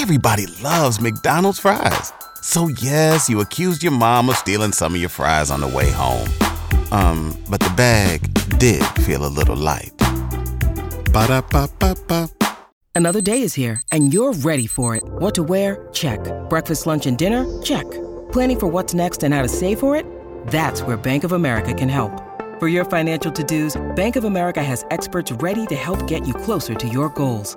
Everybody loves McDonald's fries. So yes, you accused your mom of stealing some of your fries on the way home. Um, but the bag did feel a little light. Ba-da-ba-ba-ba. Another day is here, and you're ready for it. What to wear? Check. Breakfast, lunch, and dinner? Check. Planning for what's next and how to save for it? That's where Bank of America can help. For your financial to-dos, Bank of America has experts ready to help get you closer to your goals.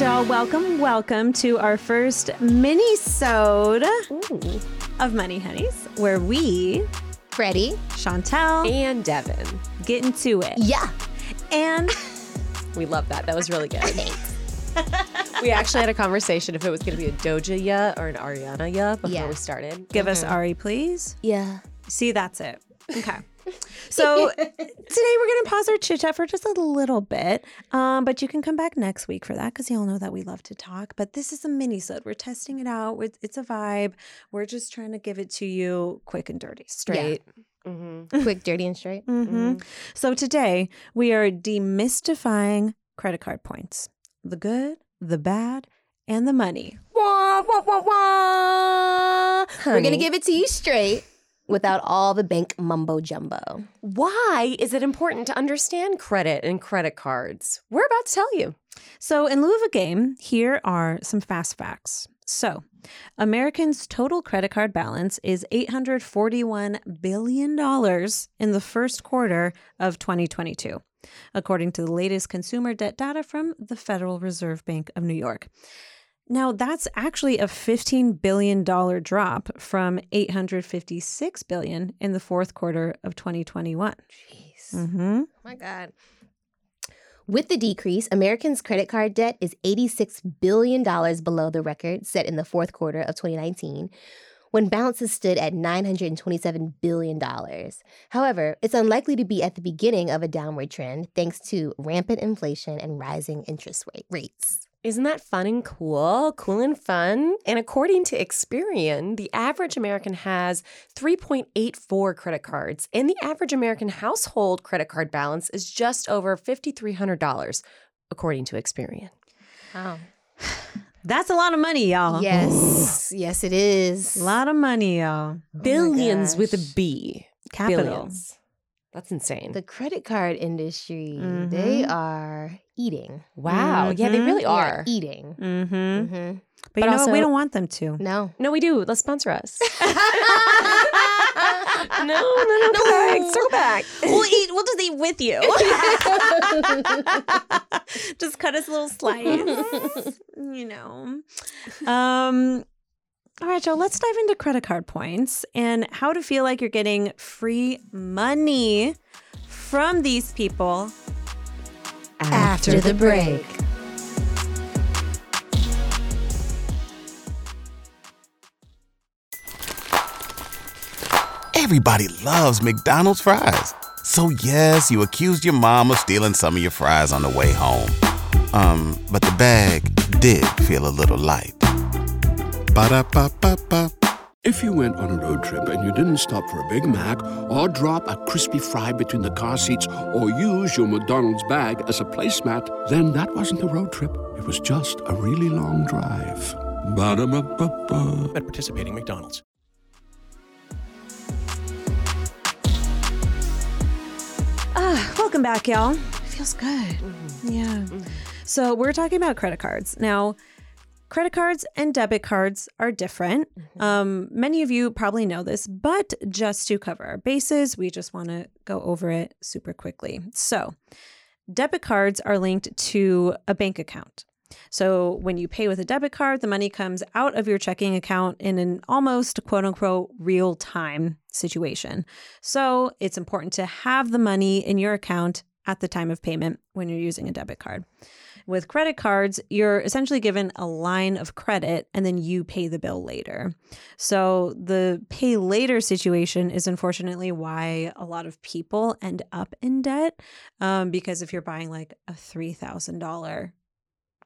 Y'all. Welcome, welcome to our first mini-sode of Money Honeys, where we, Freddie. Chantel, and Devin. get into it. Yeah. And We love that. That was really good. Thanks. we actually had a conversation if it was going to be a Doja ya or an Ariana ya before Yeah. we started. give us Ari, please. Yeah. See, that's it. Okay. So today we're going to pause our chit chat for just a little bit, um, but you can come back next week for that because y'all know that we love to talk. But this is a mini sode. We're testing it out. It's, a vibe. We're just trying to give it to you quick and dirty. Straight. Mm-hmm. Quick, dirty, and straight. hmm So today we are demystifying credit card points the good, the bad, and the money. Wah, wah, wah, wah. We're going to give it to you straight without all the bank mumbo jumbo. Why is it important to understand credit and credit cards? We're about to tell you. So, in lieu of a game, here are some fast facts. So, Americans' total credit card balance is $841 billion in the first quarter of 2022, according to the latest consumer debt data from the Federal Reserve Bank of New York. Now, that's actually a $15 billion drop from 856 billion in the fourth quarter of 2021. Jeez. Mm-hmm. Oh my God. With the decrease, Americans' credit card debt is $86 billion below the record set in the fourth quarter of 2019, when balances stood at $927 billion. However, it's unlikely to be at the beginning of a downward trend thanks to rampant inflation and rising interest rate rates. Isn't that fun and cool? Cool and fun. And according to Experian, the average American has 3.84 credit cards, and the average American household credit card balance is just over $5,300, according to Experian. Wow. That's a lot of money, y'all. Yes, yes, it is. A lot of money, y'all. Billions oh with a B. Capital. Billions. That's insane. The credit card industry, Mhm. they are eating. wow. Yeah, they really They are. eating. Mm-hmm. Mm-hmm. But, But you know what? We don't want them to. No. No, we do. Let's sponsor us. no, no, no, Go back. Circle back. We'll eat. We'll just eat with you. just cut us a little slice. you know. Um. All right, Joe. Let's dive into credit card points and how to feel like you're getting free money from these people. After the break. Everybody loves McDonald's fries. So yes, you accused your mom of stealing some of your fries on the way home. Um, but the bag did feel a little light. Ba-da-ba-ba-ba. If you went on a road trip and you didn't stop for a Big Mac or drop a crispy fry between the car seats or use your McDonald's bag as a placemat, then that wasn't a road trip. It was just a really long drive. Ba-da-ba-ba-ba. at participating McDonald's. Ah, welcome back, y'all. It feels good. Yeah. So we're talking about credit cards now. Credit cards and debit cards are different. Um, many of you probably know this, but just to cover our bases, we just want to go over it super quickly. So, debit cards are linked to a bank account. So, when you pay with a debit card, the money comes out of your checking account in an almost quote unquote real time situation. So, it's important to have the money in your account at the time of payment when you're using a debit card. With credit cards, you're essentially given a line of credit and then you pay the bill later. So, the pay later situation is unfortunately why a lot of people end up in debt. Um, because if you're buying like a $3,000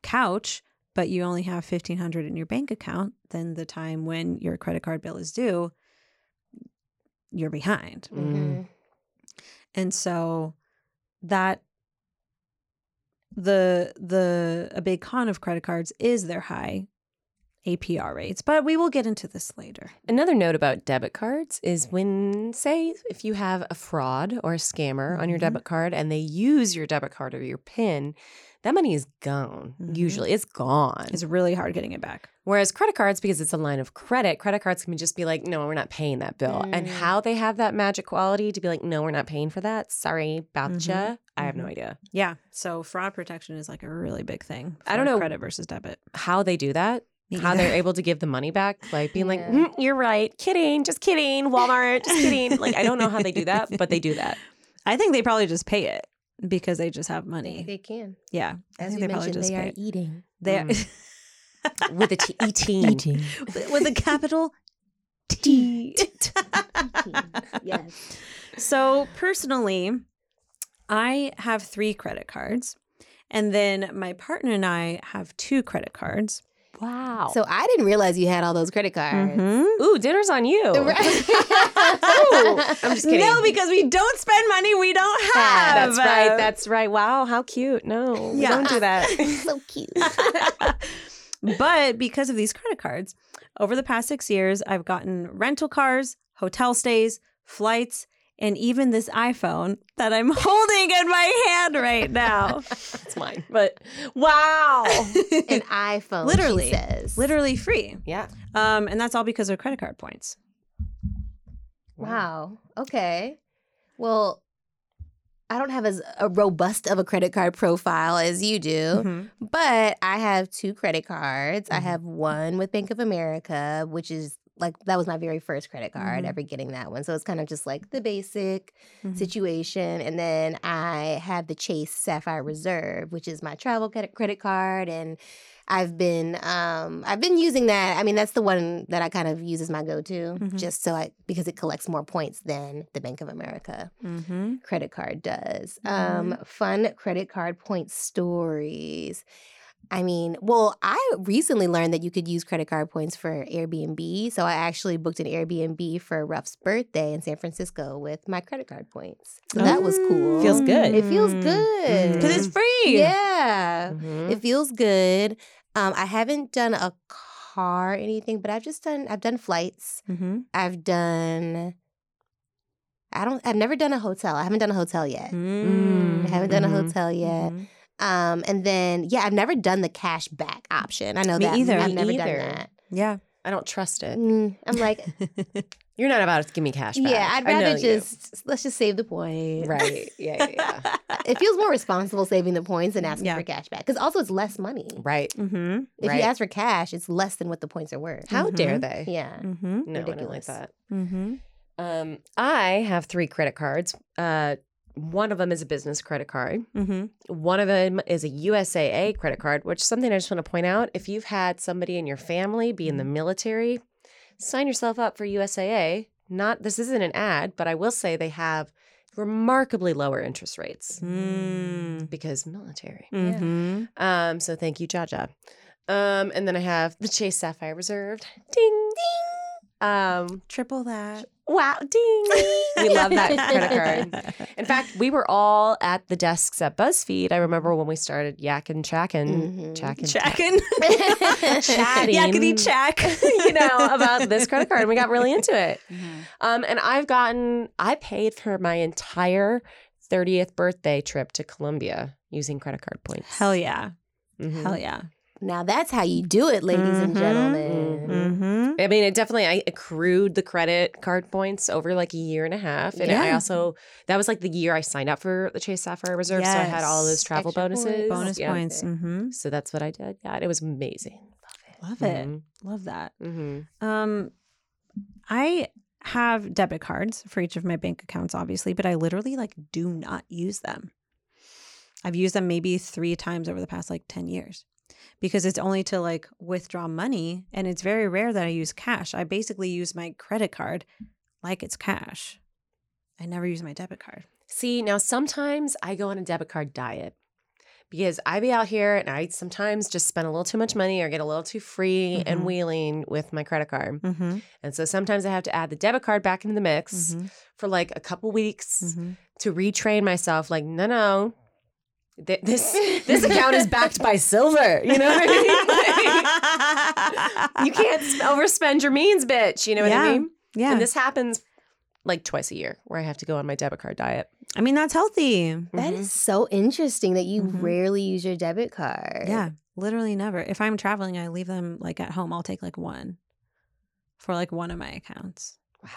couch, but you only have 1500 in your bank account, then the time when your credit card bill is due, you're behind. Mhm. And so that the the a big con of credit cards is their high APR rates, but we will get into this later. Another note about debit cards is when, say, if you have a fraud or a scammer on your Mhm. debit card and they use your debit card or your PIN, that money is gone. Mhm. Usually it's gone. It's really hard getting it back. Whereas credit cards, because it's a line of credit, credit cards can just be like, no, we're not paying that bill. And Mm. how they have that magic quality to be like, no, we're not paying for that. Sorry about Mhm. ya. I have no Mhm. idea. Yeah, so fraud protection is like a really big thing. I don't know- credit versus debit. How they do that, how they're able to give the money back, like being like, "Mm, you're right. Kidding. Just kidding. Walmart. Just kidding. like, I don't know how they do that, but they do that. I think they probably just pay it because they just have money. they can. yeah, I As think you they probably mentioned, just they pay are it. eating. They Mm. With a T- E-teen. with a capital T. Yes. So personally, I have three credit cards, and then my partner and I have two credit cards. Wow. So I didn't realize you had all those credit cards. Mhm. Ooh, dinner's on you. Right. I'm just kidding. No, because we don't spend money we don't have. That's right. That's right. Wow, how cute. No, we Yeah. don't do that. so cute. but because of these credit cards, over the past six years, I've gotten rental cars, hotel stays, flights, and even this iPhone that I'm holding in my hand right now. It's mine. But wow. An iPhone. Literally. She says. Literally free. yeah. Um, and that's all because of credit card points. Wow. Okay. Well, I don't have as a robust of a credit card profile as you do, Mhm. but I have two credit cards. I Mhm. have one with Bank of America, which is like that was my very first credit card, Mhm. ever getting that one. So it's kind of just like the basic Mhm. situation. And then I have the Chase Sapphire Reserve, which is my travel credit credit card. And I've been um I've been using that. I mean, that's the one that I kind of use as my go-to, Mhm. just so I because it collects more points than the Bank of America Mhm. credit card does. Um, fun credit card point stories. I mean, well, I recently learned that you could use credit card points for Airbnb. So I actually booked an Airbnb for Ruff's birthday in San Francisco with my credit card points. So that was cool. Feels good. It feels Mm. good. Because it's free. Yeah. Mhm. It feels good. Um, I haven't done a car or anything, but I've just done I've done flights. Mm-hmm. I've done I don't I've never done a hotel. I haven't done a hotel yet. Mm. I haven't done a Mhm. hotel yet. Um, and then yeah, I've never done the cash back option. I know Me that. either. I've Me never either. done that. Yeah. I don't trust it. Mm, I'm like, You're not about to give me cash back. yeah, I'd I know rather you. just let's just save the point. Right. Yeah, yeah, yeah. It feels more responsible saving the points than asking Yeah. for cash back because also it's less money. right. mm-hmm. If Right. you ask for cash, it's less than what the points are worth. How dare Mhm. they? Yeah. Mm-hmm. No, I don't like Ridiculous. that. Mm-hmm. Um, I have three credit cards. Uh, one of them is a business credit card. Mm-hmm. One of them is a USAA credit card, which is something I just want to point out. If you've had somebody in your family be in the military, sign yourself up for USAA. Not this isn't an ad, but I will say they have remarkably lower interest rates Mm. because military. Mm-hmm. Um, so thank you, Jaja. Um, and then I have the Chase Sapphire Reserved. Ding ding. Um, Triple that. Wow, ding. we love that credit card. In fact, we were all at the desks at BuzzFeed. I remember when we started yakking, chacking, Mhm. chacking, Chacking. Chatting. Yakety chack. you know, about this credit card. And we got really into it. Um, and I've gotten, I paid for my entire 30th birthday trip to Colombia using credit card points. Hell yeah. Mhm. Hell yeah. Now that's how you do it, ladies and Mhm. gentlemen. Mm-hmm. I mean, it definitely, I accrued the credit card points over like a year and a half. And I also, that was like the year I signed up for the Chase Sapphire Reserve. So I had all those travel Extra points. bonuses. Bonus Yeah. points. Mm-hmm. So that's what I did. Yeah. It was amazing. Love it. Mhm. Love that. Mm-hmm. Um, I have debit cards for each of my bank accounts, obviously, but I literally like do not use them. I've used them maybe three times over the past like 10 years because it's only to like withdraw money and it's very rare that I use cash. I basically use my credit card like it's cash. I never use my debit card. See, now sometimes I go on a debit card diet because I be out here and I sometimes just spend a little too much money or get a little too free and Mhm. wheeling with my credit card. Mm-hmm. And so sometimes I have to add the debit card back into the mix Mm-hmm. for like a couple weeks Mm-hmm. to retrain myself like no no th- this this account is backed by silver you know what I mean? you can't overspend your means bitch you know what Yeah. I mean Yeah. and this happens like twice a year where I have to go on my debit card diet I mean, that's healthy. That Mhm. is so interesting that you Mhm. rarely use your debit card. Yeah, literally never. If I'm traveling, I leave them like at home. I'll take like one for like one of my accounts. wow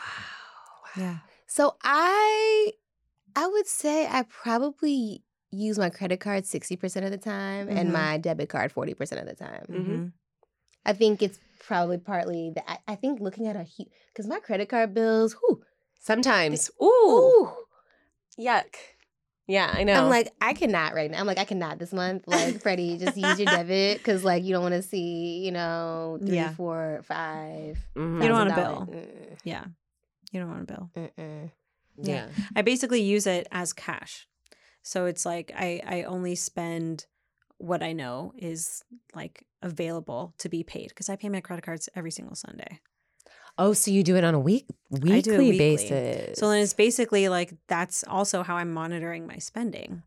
Yeah. So I I would say I probably use my credit card 60% of the time and Mhm. my debit card 40% of the time. Mm-hmm. I think it's probably partly that I, I think looking at a because my credit card bills, whew, sometimes ooh, ooh, yuck yeah I know I'm like, I cannot right now. I'm like, I cannot this month. Like, Freddie, just use your debit because, like, you don't want to see, you know, three, Yeah. four, five. Mhm. You don't want a $1,000. bill. Yeah. You don't want a bill. Mm, mm-mm. yeah I basically use it as cash. So it's like I, I only spend what I know is like available to be paid because I pay my credit cards every single Sunday. oh so you do it on a week weekly, I do it weekly. basis So then it's basically like that's also how I'm monitoring my spending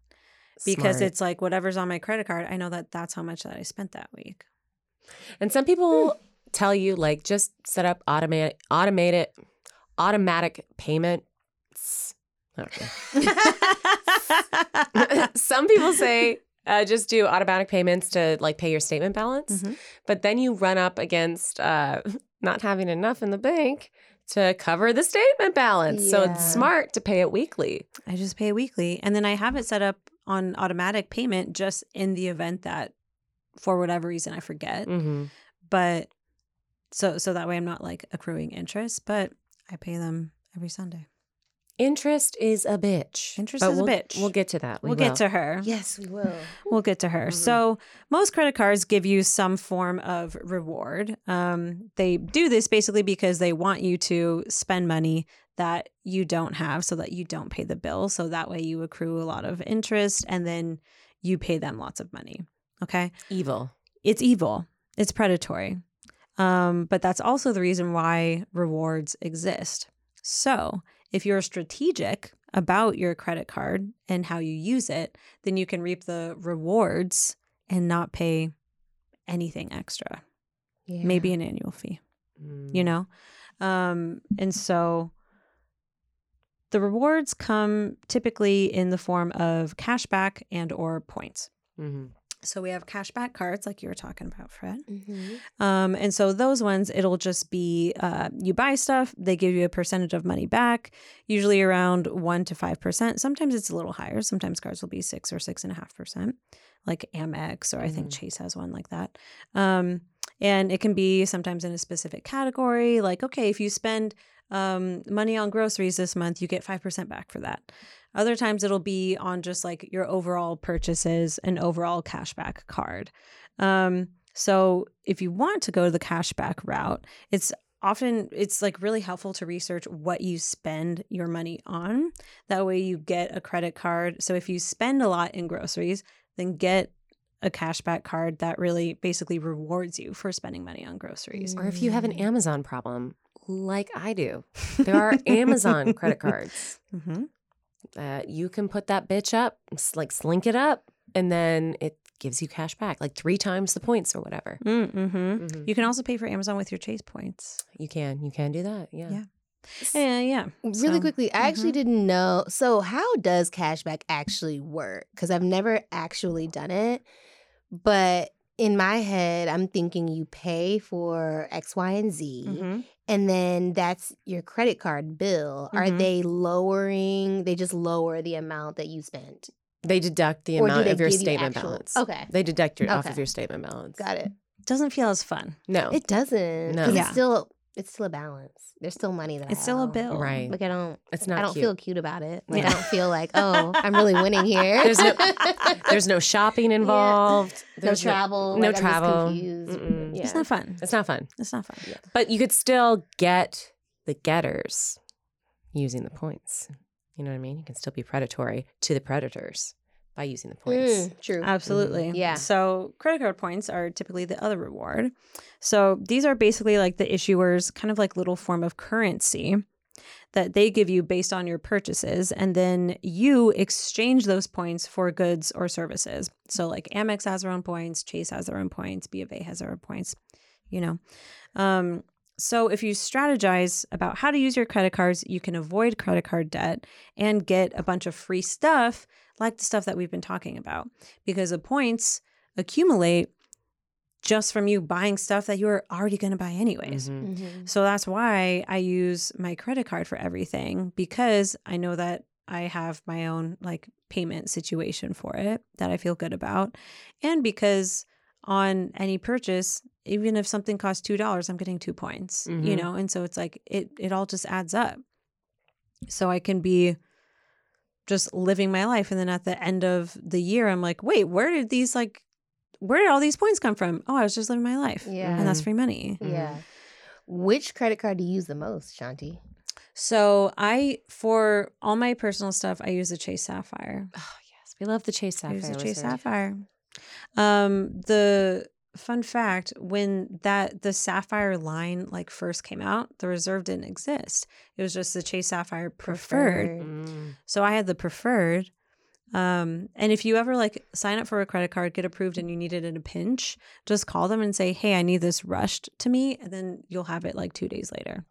because Smart. it's like whatever's on my credit card, I know that that's how much that I spent that week. And some people tell you like just set up automatic automated automatic payments. Okay. some people say uh, just do automatic payments to like pay your statement balance, Mhm. but then you run up against uh, not having enough in the bank to cover the statement balance. So it's smart to pay it weekly. I just pay weekly. And then I have it set up on automatic payment just in the event that for whatever reason I forget. Mm-hmm. But so so that way I'm not like accruing interest, but I pay them every Sunday. Interest is a bitch. Interest But is a we'll, bitch. We'll get to that. We we'll will. get to her. Yes, we will. We'll get to her. Mhm. So, most credit cards give you some form of reward. Um, they do this basically because they want you to spend money that you don't have so that you don't pay the bill. So that way you accrue a lot of interest and then you pay them lots of money. Okay. evil. It's evil, it's predatory. Um, but that's also the reason why rewards exist. So, if you're strategic about your credit card and how you use it, then you can reap the rewards and not pay anything extra, Yeah. maybe an annual fee, Mm. you know? Um, and so the rewards come typically in the form of cashback and or points. Mhm. So we have cashback cards like you were talking about, Fred. Mhm. Um, and so those ones, it'll just be uh, you buy stuff, they give you a percentage of money back, usually around one to five percent. Sometimes it's a little higher. Sometimes cards will be six or six and a half percent, like Amex or I think Chase has one like that. Um, and it can be sometimes in a specific category, like okay, if you spend um, money on groceries this month, you get five percent back for that. Other times it'll be on just like your overall purchases and overall cashback card. Um, so if you want to go the cashback route, it's often it's like really helpful to research what you spend your money on. That way you get a credit card. So if you spend a lot in groceries, then get a cashback card that really basically rewards you for spending money on groceries. Or if you have an Amazon problem, like I do, there are Amazon credit cards. Mm-hmm. Uh, you can put that bitch up, like slink it up, and then it gives you cash back, like three times the points or whatever. Mm-hmm. Mhm. You can also pay for Amazon with your Chase points. You can, you can do that. Yeah. Yeah. Yeah, yeah. Really So- quickly, I actually didn't know. So, how does cashback actually work? Because I've never actually done it. But in my head, I'm thinking you pay for X, Y, and Z, Mhm. and then that's your credit card bill. Are Mhm. they lowering? They just lower the amount that you spent. They deduct the Or amount of your give you statement actual- balance. Okay. They deduct your off of your statement balance. Got it. Doesn't feel as fun. No. It doesn't. No. Yeah. it's still It's still a balance. There's still money that I It's still a bill. Right. Like I don't. It's not I don't cute. feel cute about it. Like Yeah. I don't feel like, oh, I'm really winning here. There's no there's no shopping involved. no There's travel. No like, I'm just travel. Yeah. It's not fun. It's not fun. It's not fun. But you could still get the getters using the points. You know what I mean? You can still be predatory to the predators by using the points. Mm, true. Absolutely. Yeah. So credit card points are typically the other reward. So these are basically like the issuer's kind of like little form of currency that they give you based on your purchases. And then you exchange those points for goods or services. So like Amex has their own points, Chase has their own points, B of A has their own points, you know. Um, so if you strategize about how to use your credit cards, you can avoid credit card debt and get a bunch of free stuff like the stuff that we've been talking about because the points accumulate just from you buying stuff that you were already going to buy anyways. Mhm. Mhm. So that's why I use my credit card for everything because I know that I have my own like payment situation for it that I feel good about. And because on any purchase, even if something costs $2, I'm getting 2 points, you Mhm. know? And so it's like it it all just adds up. So I can be just living my life and then at the end of the year I'm like, "Wait, where did these like where did all these points come from? Oh, I was just living my life." Yeah. And that's free money. Yeah. Which credit card do you use the most, Shanti? So I, for all my personal stuff, I use the Chase Sapphire. Oh yes, we love the Chase I Sapphire. use the Chase. Sapphire. Um, the fun fact when that the Sapphire line like first came out, the Reserve didn't exist. It was just the Chase Sapphire preferred. Mm. So I had the preferred. Um, and if you ever like sign up for a credit card, get approved, and you need it in a pinch, just call them and say, "Hey, I need this rushed to me," and then you'll have it like two days later.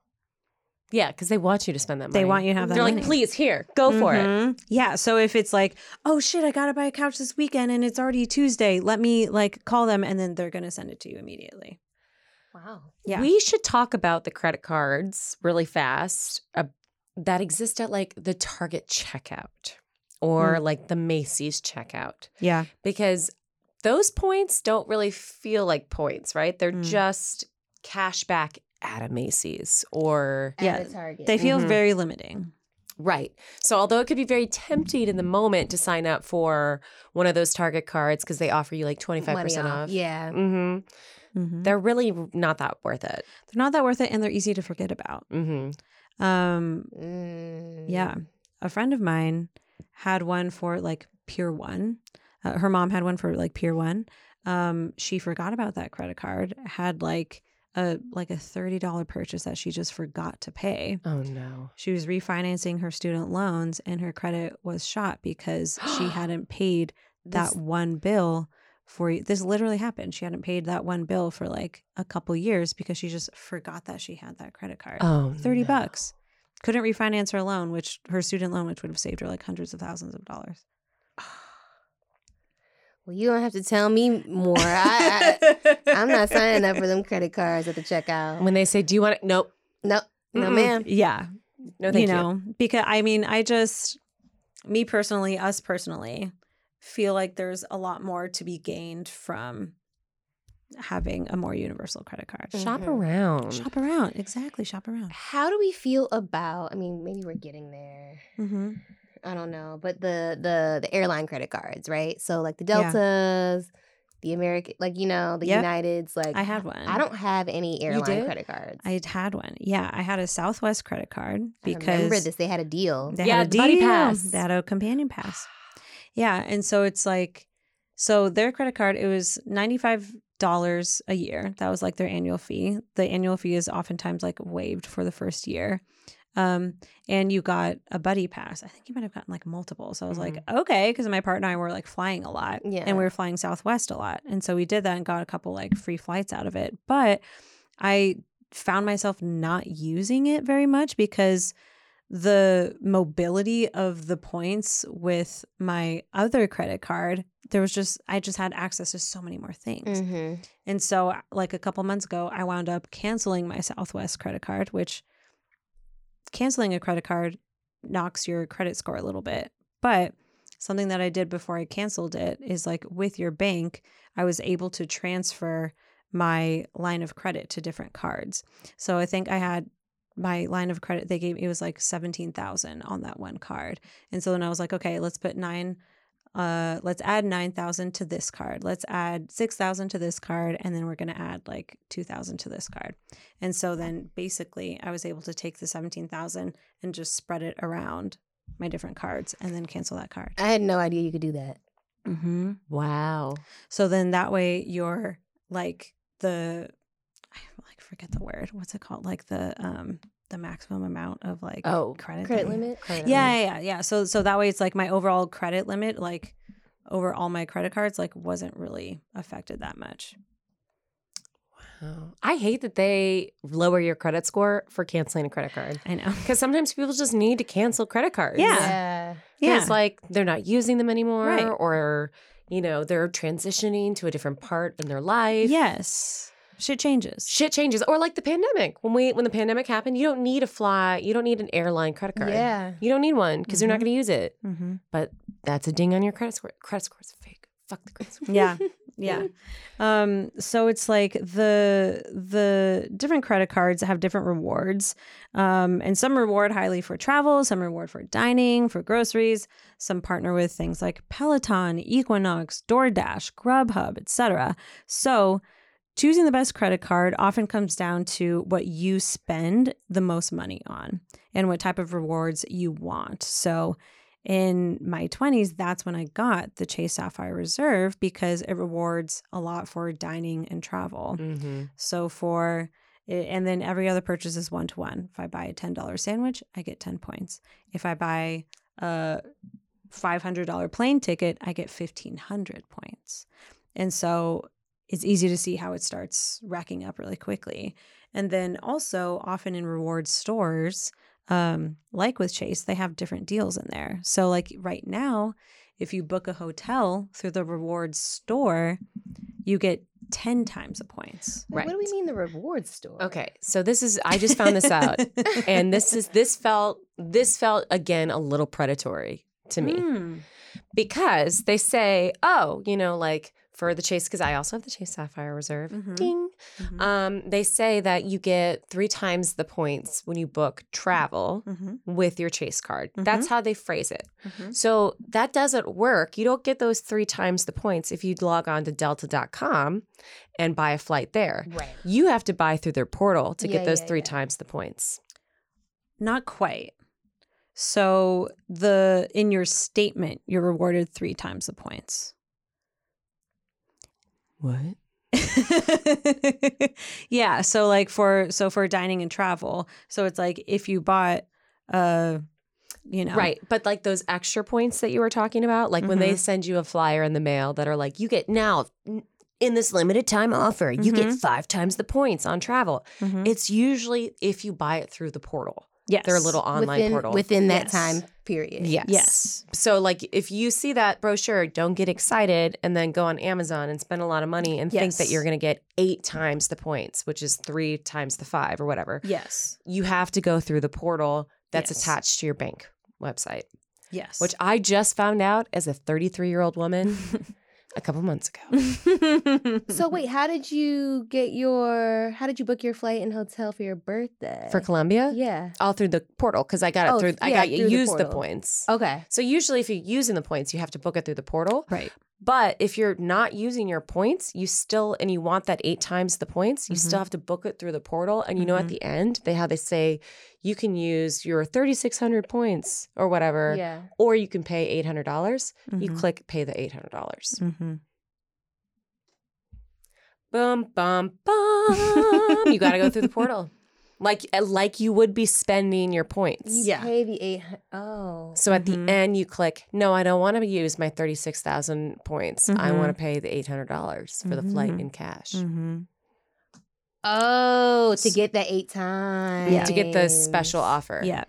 Yeah, because they want you to spend that money. They want you to have that They're money. like, please, here, go for it. Mhm. Yeah. So if it's like, oh shit, I gotta buy a couch this weekend and it's already Tuesday, let me like call them and then they're gonna send it to you immediately. Wow. Yeah. We should talk about the credit cards really fast uh, that exist at like the Target checkout or Mm. like the Macy's checkout Yeah. because those points don't really feel like points, right? They're Mm. just cash back at a Macy's or Yeah, At a Target. They feel Mhm. very limiting. Right. So, although it could be very tempting in the moment to sign up for one of those Target cards because they offer you like 25% Money off. Yeah. hmm Mhm. They're really not that worth it. They're not that worth it and they're easy to forget about. hmm Um, Mm. yeah. A friend of mine had one for like Pier One. Uh, her mom had one for like Pier One. Um, she forgot about that credit card, had like a like a $30 purchase that she just forgot to pay. Oh, no. She was refinancing her student loans and her credit was shot because she hadn't paid that This- one bill for this literally happened. She hadn't paid that one bill for like a couple years because she just forgot that she had that credit card. Oh, 30 no. bucks. Couldn't refinance her loan, which her student loan, which would have saved her like hundreds of thousands of dollars. Well, you don't have to tell me more. I, I, I'm not signing up for them credit cards at the checkout. When they say, do you want it? Nope. Nope. no, Mm-mm. ma'am. Yeah. No, thank you you. know, because I mean, I just, me personally, us personally, feel like there's a lot more to be gained from having a more universal credit card. Shop Mhm. around. Shop around. Exactly. Shop around. How do we feel about? I mean, maybe we're getting there. Mm-hmm. I don't know, but the the the airline credit cards, right? So like the Yeah. Deltas, the American, like you know, the Yep. Uniteds. Like I had one. I don't have any airline did? credit cards. I had had one. Yeah. I had a Southwest credit card I because remember this. They had a deal. They Yeah, had a the buddy deal. pass. They had a companion pass. Yeah, and so it's like, so their credit card it was ninety five dollars a year. That was like their annual fee. The annual fee is oftentimes like waived for the first year. Um, and you got a buddy pass. I think you might have gotten like multiple. So I was like, okay, because my partner and I were like flying a lot, Yeah. and we were flying Southwest a lot, and so we did that and got a couple like free flights out of it. But I found myself not using it very much because the mobility of the points with my other credit card there was just i just had access to so many more things hmm and so like a couple months ago i wound up canceling my southwest credit card which canceling a credit card knocks your credit score a little bit but something that i did before i canceled it is like with your bank i was able to transfer my line of credit to different cards. So I think I had my line of credit they gave me it was like 17,000 on that one card. And so then I was like, okay, let's put 9 uh let's add 9,000 to this card. Let's add 6,000 to this card and then we're going to add like 2,000 to this card. And so then basically I was able to take the 17,000 and just spread it around my different cards and then cancel that card. I had no idea you could do that. Mm-hmm. Wow. So then that way you're like the I like forget the word. What's it called? Like the um the maximum amount of like Oh, credit. Credit that you- limit? Yeah, yeah, yeah, yeah. So so that way it's like my overall credit limit, like over all my credit cards, like wasn't really affected that much. Wow. I hate that they lower your credit score for canceling a credit card. I know. Because sometimes people just need to cancel credit cards. Yeah. Yeah. Yeah. Because like they're not using them anymore Right. or, you know, they're transitioning to a different part in their life. yes. Shit changes. Shit changes. Or like the pandemic. When we when the pandemic happened, you don't need a fly, you don't need an airline credit card. Yeah. You don't need one because you're not Mhm. going to use it. Mm-hmm. But that's a ding on your credit score. Credit score's fake. Fuck the credit score. Yeah. Yeah. Um, so it's like the the different credit cards have different rewards. Um, and some reward highly for travel, some reward for dining, for groceries, some partner with things like Peloton, Equinox, DoorDash, Grubhub, etc. So choosing the best credit card often comes down to what you spend the most money on and what type of rewards you want. So in my 20s, that's when I got the Chase Sapphire Reserve because it rewards a lot for dining and travel. Mm-hmm. So for and then every other purchase is one to one. If I buy a $10 sandwich, I get 10 points. If I buy a $500 plane ticket, I get 1500 points. And so it's easy to see how it starts racking up really quickly. And then also, often in reward stores, um, like with Chase, they have different deals in there. So, like right now, if you book a hotel through the rewards store, you get 10 times the points. Wait, What do we mean the reward store? Okay, so this is I just found this out, and this is this felt this felt again a little predatory to me Mm. because they say, oh, you know, like for the Chase, because I also have the Chase Sapphire Reserve. Mhm. Ding. Mhm. Um, they say that you get three times the points when you book travel Mhm. with your Chase card. That's how they phrase it. Mhm. So that doesn't work. You don't get those three times the points if you log on to delta.com and buy a flight there. Right. You have to buy through their portal to Yeah, get those yeah, three yeah. times the points. Not quite. So the in your statement, you're rewarded three times the points. What? yeah. So like for so for dining and travel. So it's like if you bought uh you know Right. But like those extra points that you were talking about, like when they Mhm. send you a flyer in the mail that are like, you get now in this limited time offer, you get Mhm. five times the points on travel. Mhm. It's usually if you buy it through the portal, yes. their little online within, portal. Within that Yes. time period. Yes. Yes. So, like, if you see that brochure, don't get excited and then go on Amazon and spend a lot of money and think that you're going to get eight times the points, which is three times the five or whatever. Yes. You have to go through the portal that's Yes. attached to your bank website, Yes. which I just found out as a 33 year old woman a couple months ago. So wait, how did you get your? How did you book your flight and hotel for your birthday? For Colombia, yeah. all through the portal because I got it Oh, through. I yeah, got you through the use the points. Okay. So usually, if you're using the points, you have to book it through the portal. right. But if you're not using your points, you still and you want that eight times the points, you Mhm. still have to book it through the portal. And you know, at Mhm. the end, they how they say you can use your 3,600 points or whatever, Yeah. or you can pay eight hundred dollars. You Mhm. click pay the eight hundred dollars. Mm-hmm. Boom, bum, bum. you got to go through the portal, like uh, like you would be spending your points. You Yeah. pay the eight. Oh. So at Mhm. the end, you click, no, I don't want to use my 36,000 points. I Mhm. want to pay the $800 for the flight Mhm. in cash. Mm-hmm. Oh, to get the eight times. Yeah. To get the special offer. Yeah.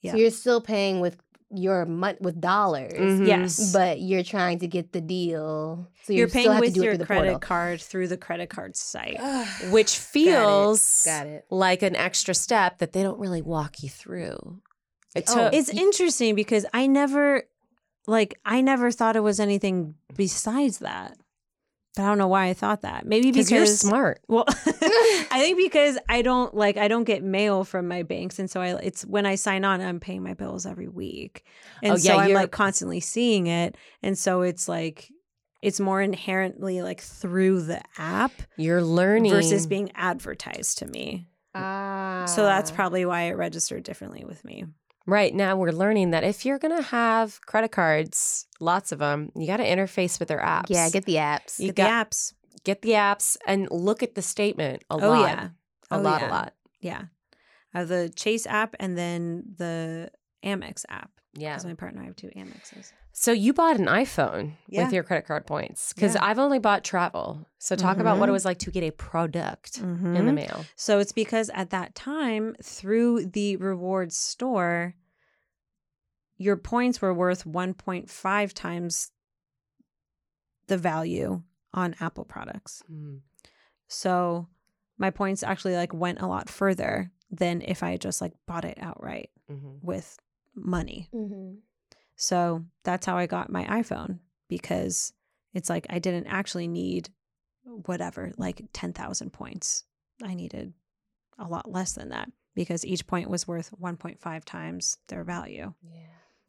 Yeah. So you're still paying with your mon- with dollars. Mhm. Yes. But you're trying to get the deal. So you you're still paying have with to do your through the credit portal. card through the credit card site. Which feels Got it. like an extra step that they don't really walk you through. It Oh, took, It's interesting because I never like I never thought it was anything besides that. But I don't know why I thought that. Maybe Because you're smart. Well, I think because I don't like I don't get mail from my banks, and so I it's when I sign on, I'm paying my bills every week, and Oh, so I'm like constantly seeing it, and so it's like it's more inherently like through the app You're learning versus being advertised to me. Ah. So that's probably why it registered differently with me. Right now, we're learning that if you're going to have credit cards, lots of them, you got to interface with their apps. Yeah, get the apps. You Get got- the apps. get the apps and look at the statement a Oh lot. yeah, A Oh, lot, yeah. a lot. Yeah, I have the Chase app and then the Amex app. Yeah. Because my partner, I have two Amexes. So you bought an iPhone Yeah. with your credit card points because Yeah. I've only bought travel. So talk about what it Mhm. was like to get a product in the Mhm. mail. So it's because at that time, through the rewards store, your points were worth 1.5 times the value on Apple products. Mm. So my points actually like went a lot further than if I just like bought it outright Mhm. with money. Mm-hmm. So that's how I got my iPhone because it's like I didn't actually need whatever, like 10,000 points. I needed a lot less than that because each point was worth 1.5 times their value Yeah.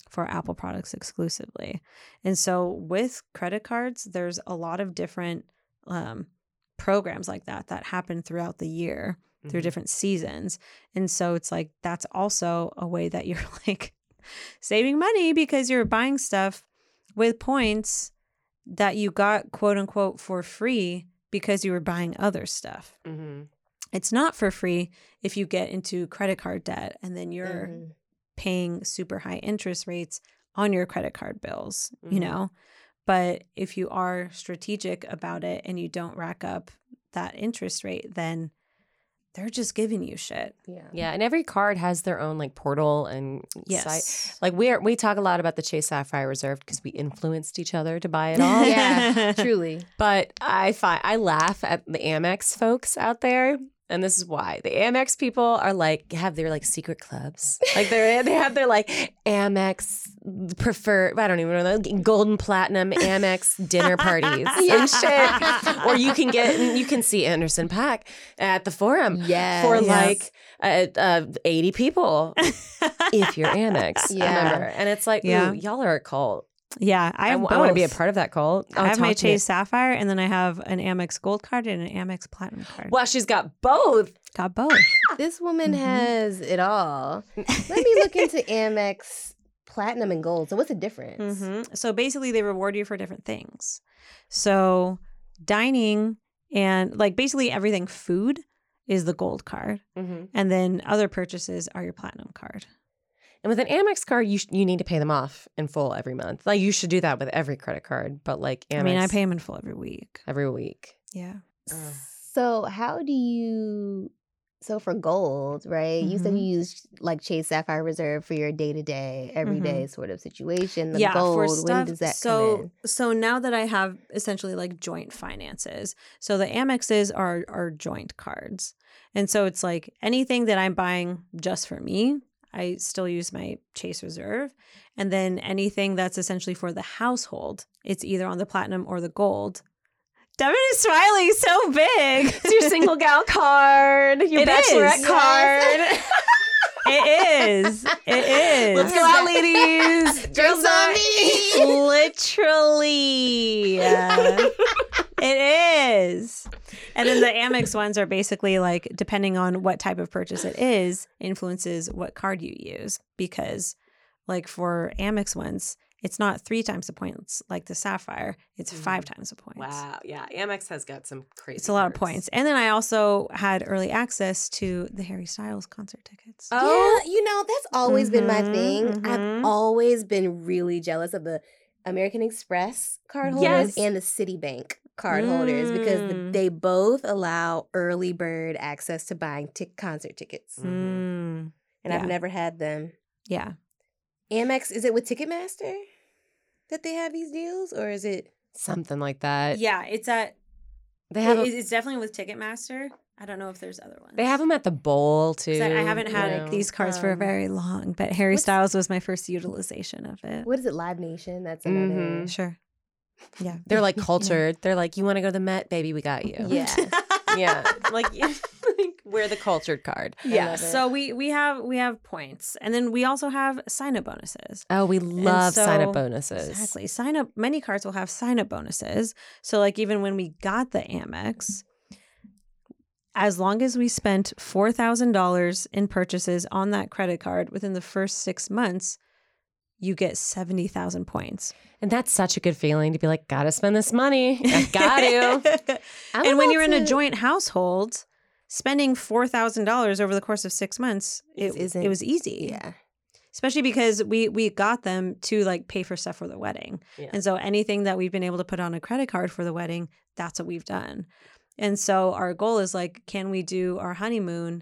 for Apple products exclusively. And so with credit cards, there's a lot of different um, programs like that that happen throughout the year through Mhm. different seasons. And so it's like that's also a way that you're like saving money because you're buying stuff with points that you got quote unquote for free because you were buying other stuff. Mhm. It's not for free if you get into credit card debt and then you're Mhm. paying super high interest rates on your credit card bills, you Mhm. know? But if you are strategic about it and you don't rack up that interest rate, then they're just giving you shit. Yeah. Yeah, and every card has their own like portal and Yes. site. Like we are, we talk a lot about the Chase Sapphire Reserve because we influenced each other to buy it all. Yeah, truly. But I find I laugh at the Amex folks out there. And this is why the Amex people are like have their like secret clubs, like they they have their like Amex preferred. I don't even know golden platinum Amex dinner parties and shit. Or you can get you can see Anderson .Paak at the Forum Yes. for Yes. like uh, uh, eighty people if you're Amex Yeah. member, and it's like, Yeah. y'all are a cult. Yeah, I I, have want to be a part of that cult. I have my talk to me. Chase Sapphire and then I have an Amex Gold card and an Amex Platinum card. Well, she's got both. Got both. This woman Mhm. has it all. Let me look into Amex Platinum and Gold. So what's the difference? Mhm. So basically, they reward you for different things. So dining and like basically everything food is the gold card, Mm-hmm. and then other purchases are your platinum card. And with an Amex card, you sh- you need to pay them off in full every month. Like you should do that with every credit card, but like Amex, I mean, I pay them in full every week. every week. Yeah. So how do you? So for gold, right? You said you use like Chase Sapphire Reserve for your day to day, everyday sort of situation. The Mm-hmm. yeah, gold, for stuff. when does that so come in? so now that I have essentially like joint finances, so the Amexes are are joint cards, and so it's like anything that I'm buying just for me, I still use my Chase Reserve, and then anything that's essentially for the household, it's either on the platinum or the gold. Devin is smiling so big. It's your single gal card, your It bachelorette is. card. it is. It is. Let's go out, ladies. Drinks on me. Literally. Uh, it is. And then the Amex ones are basically like, depending on what type of purchase it is, influences what card you use. Because, like, for Amex ones, it's not three times the points like the Sapphire, it's five times the points. Wow, yeah, Amex has got some crazy. It's a lot of points. And then I also had early access to the Harry Styles concert tickets. Oh. Yeah, you know, that's always been my Mhm, thing. mhm. I've always been really jealous of the American Express card holders Yes. and the Citibank card holders because Mm. they both allow early bird access to buying tic- concert tickets. Mhm. Mm, And I've never had them. yeah. Amex, is it with Ticketmaster that they have these deals or is it? Something like that. Yeah, it's at They have it- a- it's definitely with Ticketmaster. I don't know if there's other ones. they have them at the bowl too. I, I haven't you had know. these cards for um, very long, but Harry Styles was my first utilization of it. What is it? Live Nation? That's another. Mhm. Sure. Yeah. They're like cultured. They're like, you want to go to the Met, baby? We got you. Yeah. yeah. Like, like we're the cultured card. Yeah. So we we have we have points, and then we also have sign up bonuses. Oh, we love sign up bonuses. Exactly. Sign up. Many cards will have sign up bonuses. So like even when we got the Amex, as long as we spent four thousand dollars in purchases on that credit card within the first six months, you get seventy thousand points. And that's such a good feeling to be like, gotta spend this money. I got to. And when you're in a joint household, spending four thousand dollars over the course of six months, it, it was easy. Yeah. especially because we we got them to like pay for stuff for the wedding Yeah. and so anything that we've been able to put on a credit card for the wedding that's what we've done and so our goal is like can we do our honeymoon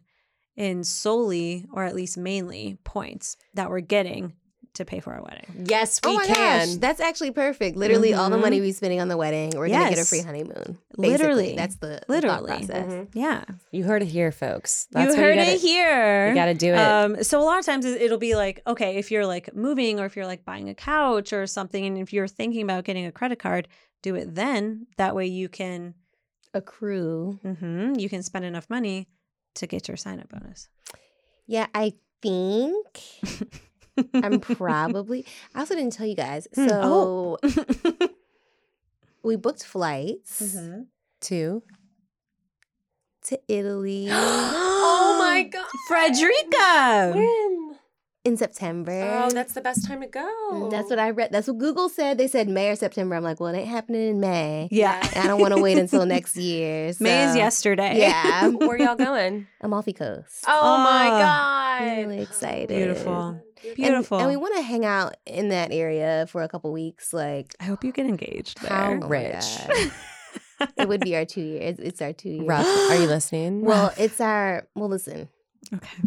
in solely or at least mainly points that we're getting to pay for our wedding Yes, we oh my can. gosh, that's actually perfect. Literally, all the money we're spending on the wedding, we're gonna get a free honeymoon. basically. Literally. that's the the thought Literally. process. Mhm. yeah You heard it here, folks. That's you what heard gotta, it here You got to do it. Um, so a lot of times it- it'll be like, okay, if you're like moving or if you're like buying a couch or something, and if you're thinking about getting a credit card, do it then. That way you can Accrue. hmm you can spend enough money to get your sign up bonus. Yeah, I think I'm probably. I also didn't tell you guys. Hmm. So Oh. we booked flights Mm-hmm. Two. to Italy oh my God. Frederica. In September. Oh, that's the best time to go. That's what I read. That's what Google said. They said May or September. I'm like, well, it ain't happening in May. Yeah. And I don't want to wait until next year. May is yesterday. Yeah. Where y'all going? Amalfi Coast. Oh my Oh. God. really excited. Beautiful. Beautiful. And, we want to hang out in that area for a couple weeks. Like, I hope you get engaged How there. oh rich. God. it would be our two years. It's our two years. Rough. are you listening? Well, it's our, well, listen, Okay.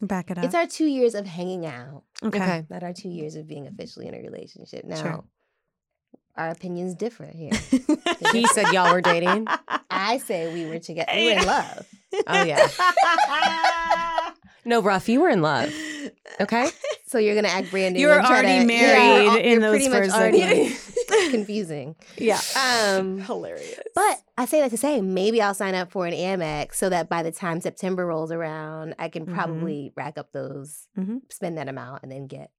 Back it up. it's our two years of hanging out, okay. okay. not our two years of being officially in a relationship. Now, Sure. our opinions differ here. He said y'all were dating. I say we were together. We were in love. Oh yeah. No, Ruff, you were in love. Okay. So you're gonna act brand new. You're already to- married you're, in you're those pretty much first already confusing. yeah. Um, Hilarious. but I say that to say maybe I'll sign up for an Amex so that by the time September rolls around, I can Mhm. probably rack up those, Mhm. spend that amount, and then get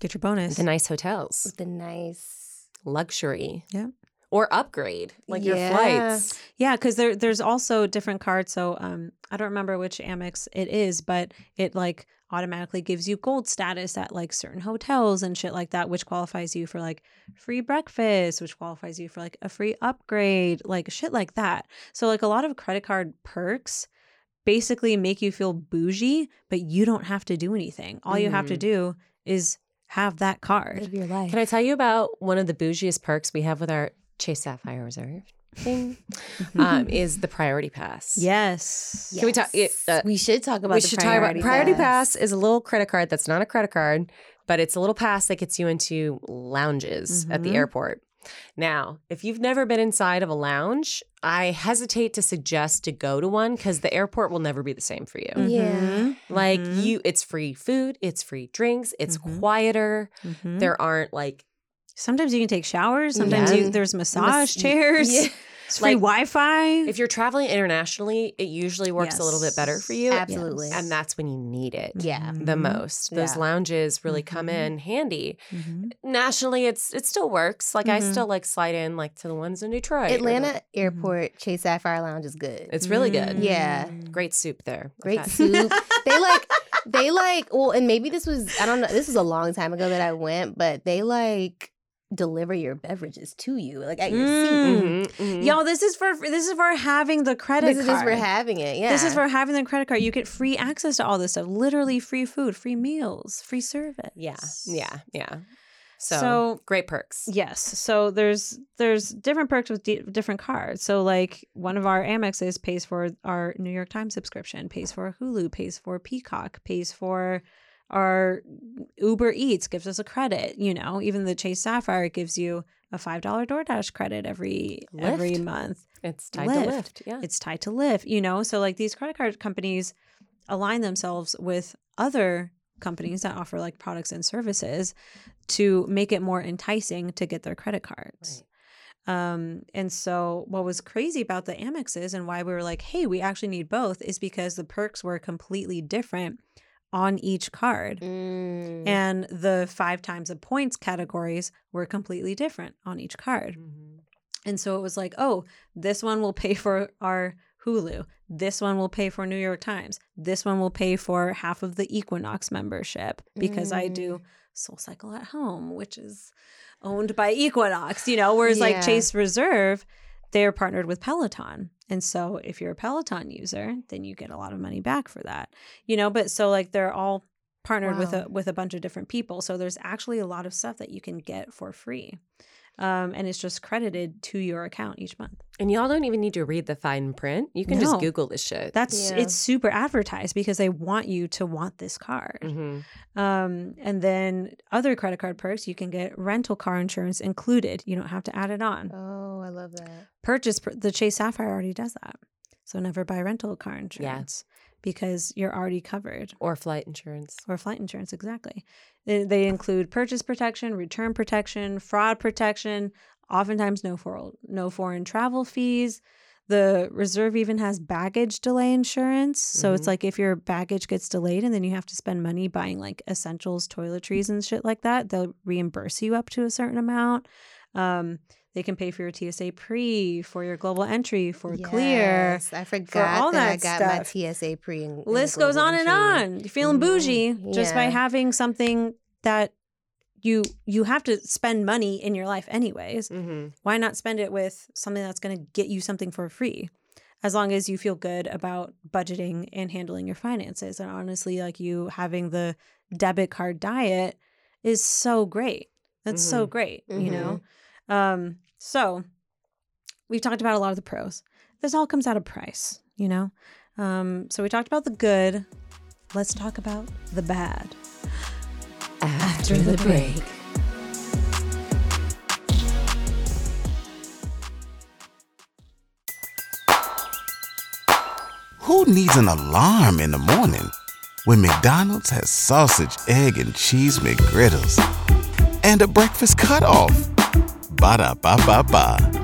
get your bonus. The nice hotels, the nice. luxury. Yeah. Or upgrade, like your flights. Yeah, because there there's also different cards. So um, I don't remember which Amex it is, but it like automatically gives you gold status at like certain hotels and shit like that, which qualifies you for like free breakfast, which qualifies you for like a free upgrade, like shit like that. So like a lot of credit card perks basically make you feel bougie, but you don't have to do anything. All you have to Mhm. do is have that card. Live your life. Can I tell you about one of the bougiest perks we have with our Chase Sapphire Reserve thing? um, is the Priority Pass. Yes. Can we talk- it, uh, we should talk about we the should priority talk about Priority Pass. is a little credit card that's not a credit card, but it's a little pass that gets you into lounges at the Mhm. airport. Now, if you've never been inside of a lounge, I hesitate to suggest to go to one because the airport will never be the same for you. Yeah. Mhm. Like Mhm. you, it's free food, it's free drinks, it's Mhm. quieter. Mhm. There aren't like Sometimes you can take showers. Sometimes Yeah. you, there's massage Mas- chairs. Yeah. It's free Like, Wi-Fi. if you're traveling internationally, it usually works a little bit better for you. Absolutely. And that's when you need it Yeah. the most. Those lounges really come Mhm. in handy. Mhm. Nationally, it's it still works. Like I Mhm. still like slide in like to the ones in Detroit. or the- Atlanta Airport Chase Sapphire Lounge is good. It's really good. Yeah. Great soup there. Great had- soup. they like they like well, and maybe this was I don't know. This was a long time ago that I went, but they like deliver your beverages to you like at your seat. Mm. Mhm, mhm. Y'all, this is for this is for having the credit This is for having it. Yeah. This is for having the credit card. You get free access to all this stuff. Literally free food, free meals, free service. Yeah, yeah, yeah. So, So- great perks. Yes. So there's there's different perks with di- different cards. So like one of our Amexes pays for our New York Times subscription, pays for Hulu, pays for Peacock, pays for our Uber Eats, gives us a credit. You know, even the Chase Sapphire gives you a five dollar DoorDash credit every every month. It's tied Lyft. to Lyft. Yeah. It's tied to Lyft. You know, so like these credit card companies align themselves with other companies that offer like products and services to make it more enticing to get their credit cards. Um, and so what was crazy about the Amexes and why we were like, hey, we actually need both is because the perks were completely different on each card. Mm. And the five times the points categories were completely different on each card. Mm-hmm. And so it was like, oh, this one will pay for our Hulu. This one will pay for New York Times. This one will pay for half of the Equinox membership because I do Soul Cycle at home, which is owned by Equinox, you know, whereas Yeah. like Chase Reserve, they're partnered with Peloton. And so if you're a Peloton user, then you get a lot of money back for that. You know, but so like they're all partnered with a with a bunch of different people. So there's actually a lot of stuff that you can get for free. Um, and it's just credited to your account each month. And y'all don't even need to read the fine print. You can No. just Google this shit. That's Yeah. it's super advertised because they want you to want this card. Mhm. Um, and then other credit card perks, you can get rental car insurance included. You don't have to add it on. Oh, I love that. Purchase the Chase Sapphire already does that. So never buy rental car insurance because you're already covered. or flight insurance. Or flight insurance, exactly. They, include purchase protection, return protection, fraud protection, oftentimes no foreign, no foreign travel fees. The reserve even has baggage delay insurance. So it's Mhm. like if your baggage gets delayed and then you have to spend money buying like essentials, toiletries, and shit like that, they'll reimburse you up to a certain amount. Um, they can pay for your TSA pre, for your global entry, for clear. I forgot all that, I got stuff. my TSA pre. And, list goes on and on. You're feeling Mhm. bougie just by having something that you you have to spend money in your life anyways. Mm-hmm. Why not spend it with something that's going to get you something for free? As long as you feel good about budgeting and handling your finances. And honestly, like you having the debit card diet is so great. That's so Mhm. great, you know? Um, so we've talked about a lot of the pros. This all comes out of price, you know? Um, so we talked about the good. Let's talk about the bad. After the break. Who needs an alarm in the morning when McDonald's has sausage, egg, and cheese McGriddles and a breakfast cutoff? Ba-da-ba-ba-ba.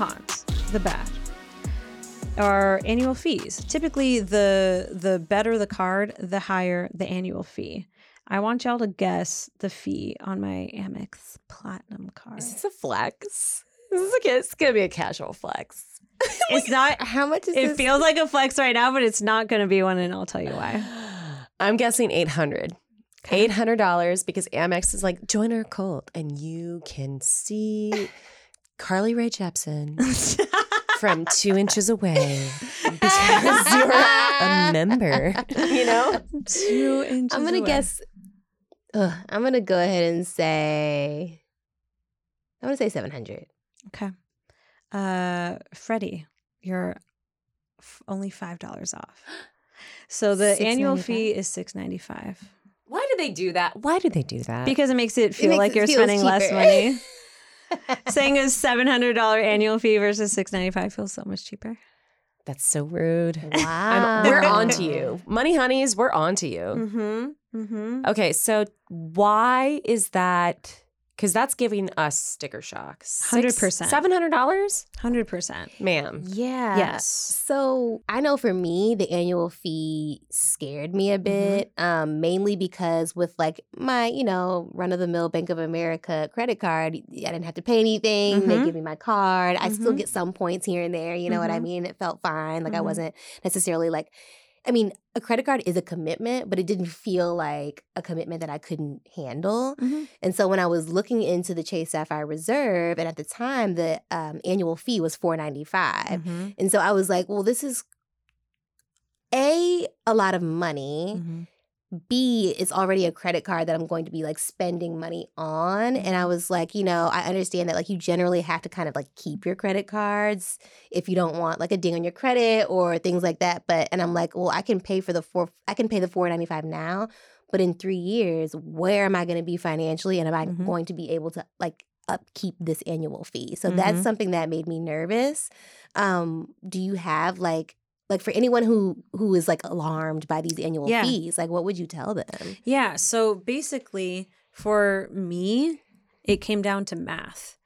Cons, the bad, are annual fees. Typically, the the better the card, the higher the annual fee. I want y'all to guess the fee on my Amex Platinum card. Is this a flex? This is a, it's gonna be a casual flex. It's not. How much is It this? feels like a flex right now, but it's not going to be one, and I'll tell you why. I'm guessing 800. Eight hundred dollars because Amex is like join our cult and you can see Carly Rae Jepsen from two inches away because you're a member. You know, Two inches. I'm gonna away. guess. Ugh, I'm gonna go ahead and say. I'm gonna say 700. Okay. Uh, Freddie, you're f- only five dollars off. So the annual $6.95? fee is six ninety five why do they do that? Why do they do that? because it makes it feel makes like it you're feel spending less money. Saying a seven hundred dollar annual fee versus six ninety five feels so much cheaper. that's so rude. Wow. I'm, we're on to you, money honeys. We're on to you. Mm-hmm. Mm-hmm. Okay, so why is that? Because that's giving us sticker shock. 100%. Seven hundred dollars, Hundred percent. ma'am. Yeah. Yes. So I know for me, the annual fee scared me a bit, um, mainly because with like my, you know, run of the mill Bank of America credit card, I didn't have to pay anything. They Mhm. give me my card. I still Mhm. get some points here and there. You know what I Mhm. mean? It felt fine. Like I Mhm. wasn't necessarily like I mean, a credit card is a commitment, but it didn't feel like a commitment that I couldn't handle. Mm-hmm. And so when I was looking into the Chase Sapphire Reserve, and at the time the um, annual fee was four ninety five, Mm-hmm. and so I was like, well, this is a a lot of money. Mm-hmm. B, is already a credit card that I'm going to be like spending money on. And I was like, you know, I understand that like you generally have to kind of like keep your credit cards if you don't want like a ding on your credit or things like that. But and I'm like, well, I can pay for the four I can pay the four ninety five now, but in three years, where am I gonna be financially and am I Mhm. going to be able to like upkeep this annual fee? So that's Mhm. something that made me nervous. Um, do you have like like for anyone who who is like alarmed by these annual Yeah. fees, like what would you tell them? Yeah. So basically, for me, it came down to math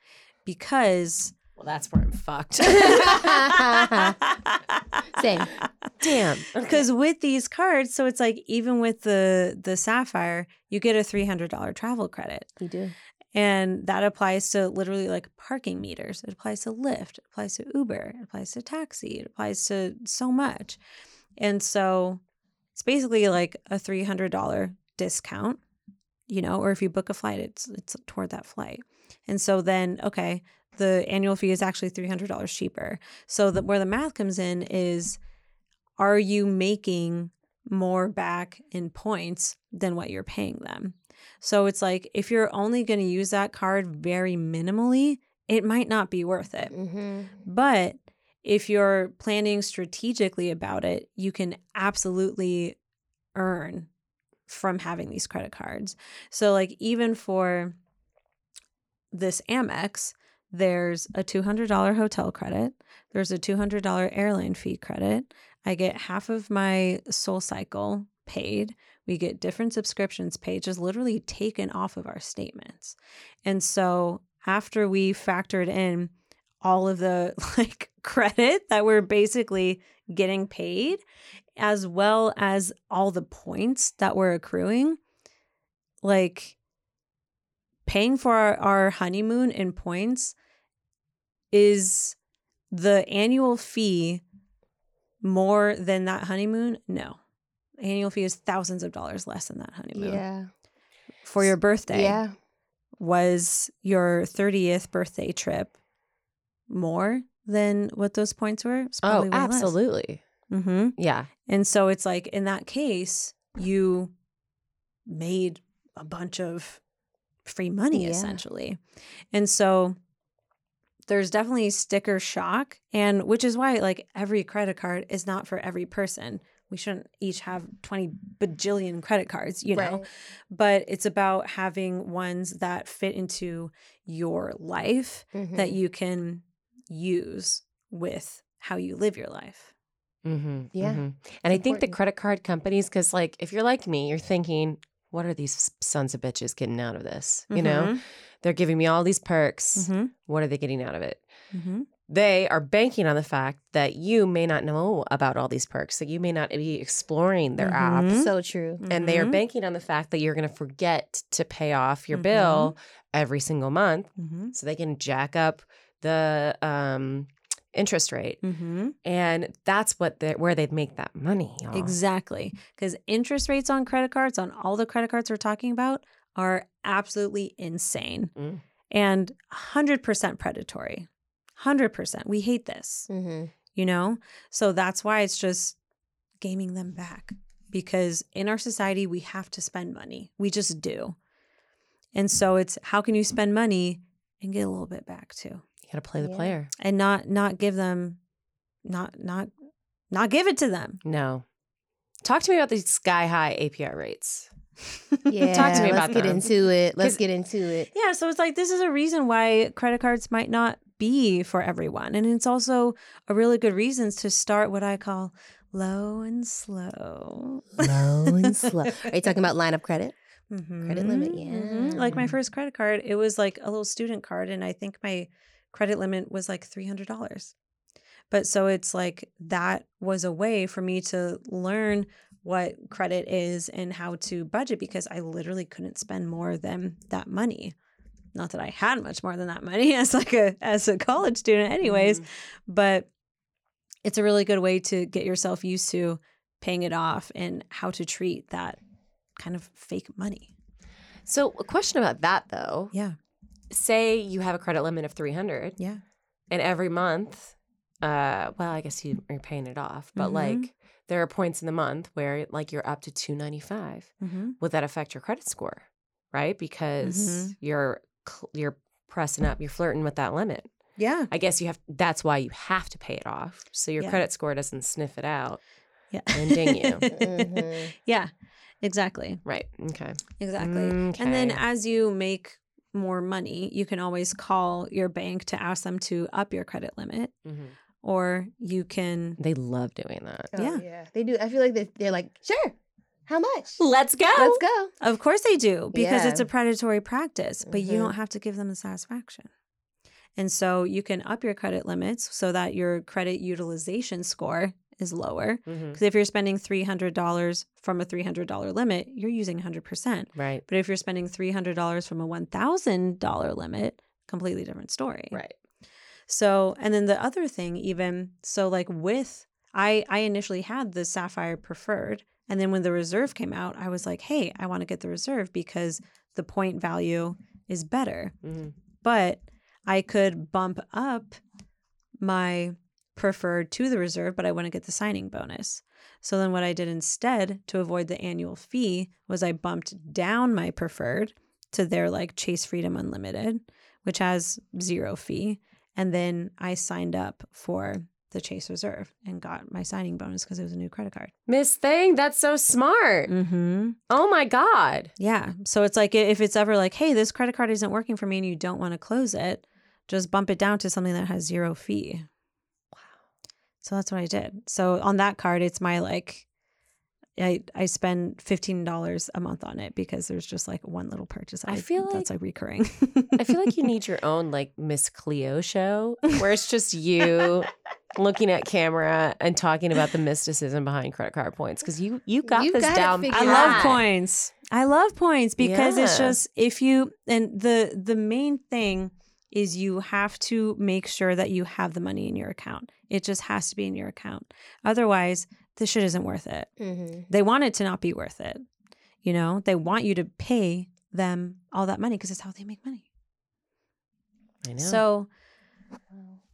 because. Well, that's where I'm fucked. Same. Damn. Because with these cards, so it's like even with the the Sapphire, you get a three hundred dollar travel credit, You do. And that applies to literally like parking meters. It applies to Lyft. It applies to Uber. It applies to taxi. It applies to so much, and so it's basically like a three hundred dollar discount, you know. Or if you book a flight, it's it's toward that flight, and so then okay, the annual fee is actually three hundred dollars cheaper. So that where the math comes in is are you making more back in points than what you're paying them? So it's like if you're only going to use that card very minimally, it might not be worth it. Mm-hmm. But if you're planning strategically about it, you can absolutely earn from having these credit cards. So, like, even for this Amex, there's a $200 hotel credit, there's a $200 airline fee credit. I get half of my Soul Cycle paid. We get different subscriptions paid, just literally taken off of our statements. And so, after we factored in all of the like credit that we're basically getting paid, as well as all the points that we're accruing, like paying for our, our honeymoon in points is the annual fee more than that honeymoon? No. Annual fee is thousands of dollars less than that honeymoon. Yeah. For your birthday Yeah. was your 30th birthday trip more than what those points were? Oh, probably way less. absolutely. Mm-hmm. Yeah. And so it's like in that case, you made a bunch of free money Yeah. essentially. And so there's definitely sticker shock and which is why like every credit card is not for every person. We shouldn't each have 20 bajillion credit cards, you know. Right. But it's about having ones that fit into your life Mhm. that you can use with how you live your life. Mm-hmm, Yeah. And I think the credit card companies, because like if you're like me, you're thinking, what are these sons of bitches getting out of this? You know, they're giving me all these perks. Mhm. What are they getting out of it? Mm-hmm. They are banking on the fact that you may not know about all these perks, that you may not be exploring their app. Mhm. So true. And they are Mhm. banking on the fact that you're going to forget to pay off your Mhm. bill every single month Mm-hmm. so they can jack up the um, interest rate. Mm-hmm. And that's what they where they make that money. y'all. Exactly. Because interest rates on credit cards, on all the credit cards we're talking about, are absolutely insane Mm. and 100% predatory. 100%. We hate this, Mm-hmm. you know? So that's why it's just gaming them back because in our society, we have to spend money. We just do. And so it's how can you spend money and get a little bit back too? You got to play the Yeah. player. And not not give them not not not give it to them. No. Talk to me about these sky high APR rates. Yeah. Talk to me about. let's get them. into it. Let's get into it. Yeah, so it's like this is a reason why credit cards might not be for everyone. And it's also a really good reason to start what I call low and slow. Low and slow. Are you talking about line of credit? Credit limit, Mm-hmm. Like my first credit card, it was like a little student card, and I think my credit limit was like three hundred dollars. But so it's like that was a way for me to learn what credit is and how to budget because I literally couldn't spend more than that money. Not that I had much more than that money as like a as a college student, anyways, Mm-hmm. but it's a really good way to get yourself used to paying it off and how to treat that kind of fake money. So, a question about that though. Yeah. Say you have a credit limit of 300 Yeah. and every month uh well, I guess you, you're paying it off, but Mhm. like there are points in the month where like you're up to 295. Mm-hmm. Would that affect your credit score? Right? Because Mhm. you're you're pressing up, you're flirting with that limit. Yeah. I guess you have that's why you have to pay it off. So your Yeah. credit score doesn't sniff it out. Yeah. And ding you. Mhm. Yeah. Exactly. Right. Okay. Exactly. And then as you make more money, you can always call your bank to ask them to up your credit limit, Mhm. Or you can. They love doing that. Oh, Yeah. yeah. They do. I feel like they, they're like, sure. How much? Let's go. Let's go. Of course, they do because it's a predatory practice, but you Mhm. don't have to give them the satisfaction. And so you can up your credit limits so that your credit utilization score is lower. Because if you're spending $300 from a $300 limit, you're using 100%. Right. But if you're spending $300 from a $1,000 limit, completely different story. Right. So, and then the other thing, even so, like with I, I initially had the Sapphire Preferred, and then when the Reserve came out, I was like, hey, I want to get the Reserve because the point value is better. Mhm. But I could bump up my preferred to the reserve, but I wouldn't get the signing bonus. So then what I did instead to avoid the annual fee was I bumped down my preferred to their like Chase Freedom Unlimited, which has zero fee. And then I signed up for the Chase Reserve and got my signing bonus because it was a new credit card. Miss Thing, that's so smart. Mm-hmm. Oh my God. Yeah. So it's like if it's ever like, hey, this credit card isn't working for me and you don't want to close it, just bump it down to something that has zero fee. Wow. So that's what I did. So on that card, it's my like, I I spend fifteen dollars a month on it because there's just like one little purchase. I feel like, that's like recurring. I feel like you need your own like Miss Cleo show where it's just you looking at camera and talking about the mysticism behind credit card points because you you got You this got down. I love points. I love points because it's just if you and the the main thing is you have to make sure that you have the money in your account. It just has to be in your account. Otherwise, this shit isn't worth it. Mm-hmm. They want it to not be worth it. You know, they want you to pay them all that money because it's how they make money. I know. So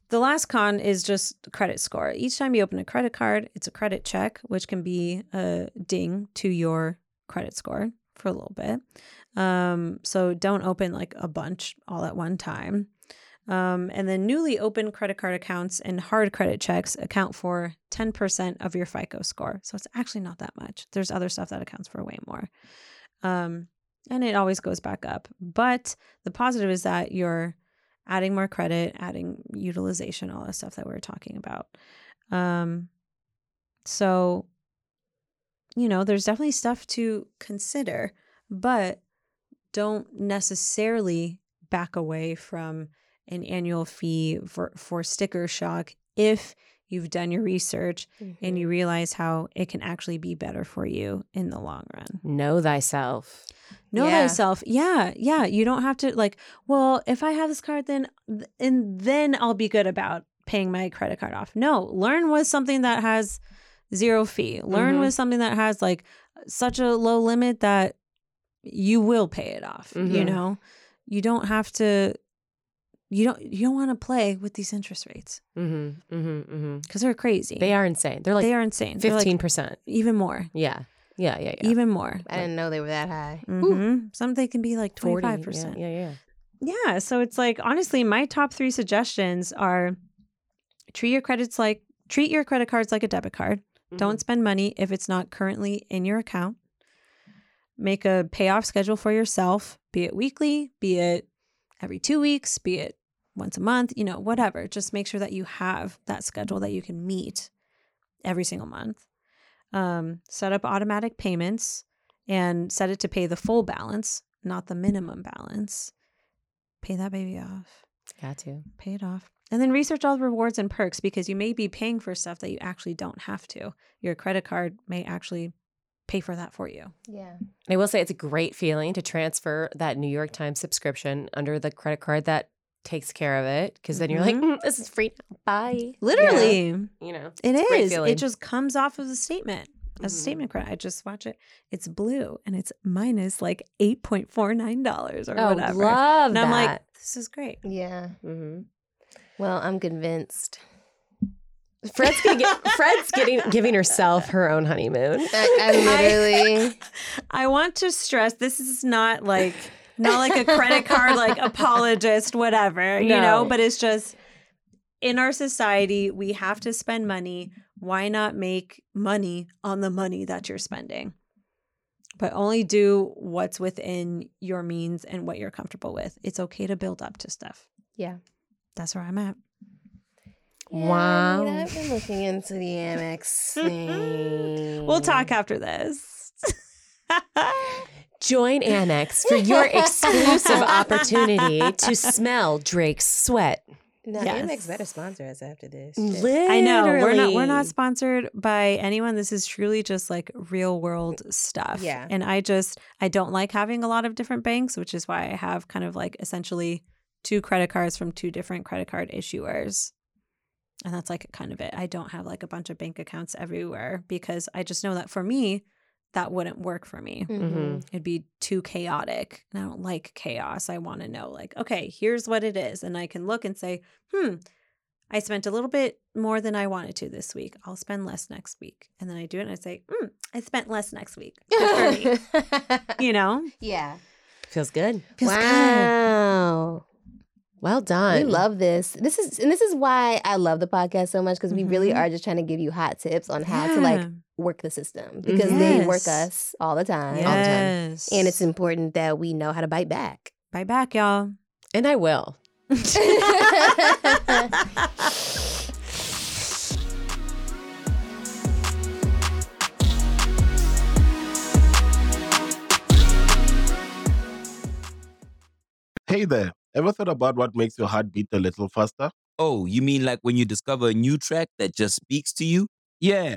the last con is just credit score. Each time you open a credit card, it's a credit check, which can be a ding to your credit score for a little bit. Um, so don't open like a bunch all at one time. Um, and then newly opened credit card accounts and hard credit checks account for 10% of your FICO score. So it's actually not that much. There's other stuff that accounts for way more. Um, and it always goes back up. But the positive is that you're adding more credit, adding utilization, all that stuff that we were talking about. Um, so, you know, there's definitely stuff to consider, but don't necessarily back away from an annual fee for, for sticker shock if you've done your research and you realize how it can actually be better for you in the long run. know thyself. Know Yeah. thyself. Yeah, yeah. You don't have to like, well, if I have this card, then and then I'll be good about paying my credit card off. No, learn with something that has zero fee. Learn Mhm. with something that has like such a low limit that you will pay it off. You Mhm. know, you don't have to. You don't. You don't want to play with these interest rates Mm-hmm. Mm-hmm. Mm-hmm. because they're crazy. They are insane. They're like they are insane. Like, fifteen percent. even more. Yeah. Yeah. Yeah. Yeah. Even more. I didn't know they were that high. hmm Some they can be like twenty 40, five percent. Yeah. Yeah. Yeah. Yeah. So it's like, honestly, my top three suggestions are treat your credits like, treat your credit cards like a debit card. Don't spend money if it's not currently in your account. Make a payoff schedule for yourself, be it weekly, be it every two weeks, be it once a month, you know, whatever. Just make sure that you have that schedule that you can meet every single month. Um, set up automatic payments and set it to pay the full balance, not the minimum balance. Pay that baby off Got to. pay it off. And then research all the rewards and perks because you may be paying for stuff that you actually don't have to. Your credit card may actually pay for that for you. Yeah. I will say it's a great feeling to transfer that New York Times subscription under the credit card that takes care of it because then you're like, Mhm. "Mm, this is free. now. Bye. Literally, You know, it's a great is. feeling. It just comes off of the statement. as a Mhm. statement credit. I just watch it. It's blue and it's minus like eight point four nine dollars or Oh, whatever. love and that. I'm like, this is great. Yeah. Mhm. Well, I'm convinced. Fred's gonna get Fred's getting giving herself her own honeymoon. I, I literally. I want to stress this is not like not like a credit card like apologist whatever, you know, but it's just in our society we have to spend money. Why not make money on the money that you're spending? But only do what's within your means and what you're comfortable with. It's okay to build up to stuff. Yeah. That's where I'm at. Yeah, I mean, Wow. I've been looking into the Amex thing. We'll talk after this. Join Amex for your exclusive opportunity to smell Drake's sweat. No, Yes. Amex better sponsor us after this. Literally. I know we're not we're not sponsored by anyone. This is truly just like real world stuff. Yeah. And I just I don't like having a lot of different banks, which is why I have kind of like essentially two credit cards from two different credit card issuers. And that's like kind of it. I don't have like a bunch of bank accounts everywhere because I just know that for me, that wouldn't work for me. Mhm. It'd be too chaotic. And I don't like chaos. I want to know, like, okay, here's what it is. And I can look and say, hmm, I spent a little bit more than I wanted to this week. I'll spend less next week. And then I do it and I say, hmm, I spent less next week. Good for me. you know? yeah. Feels good. Feels good. wow. Well done. We love this. This is and this is why I love the podcast so much because we really Mhm. are just trying to give you hot tips on how to like Yeah. Work the system mm, because they work us all the time. Yes. And it's important that we know how to bite back. Bite back, y'all. and I will. Hey there, ever thought about what makes your heart beat a little faster? Oh, you mean like when you discover a new track that just speaks to you? Yeah,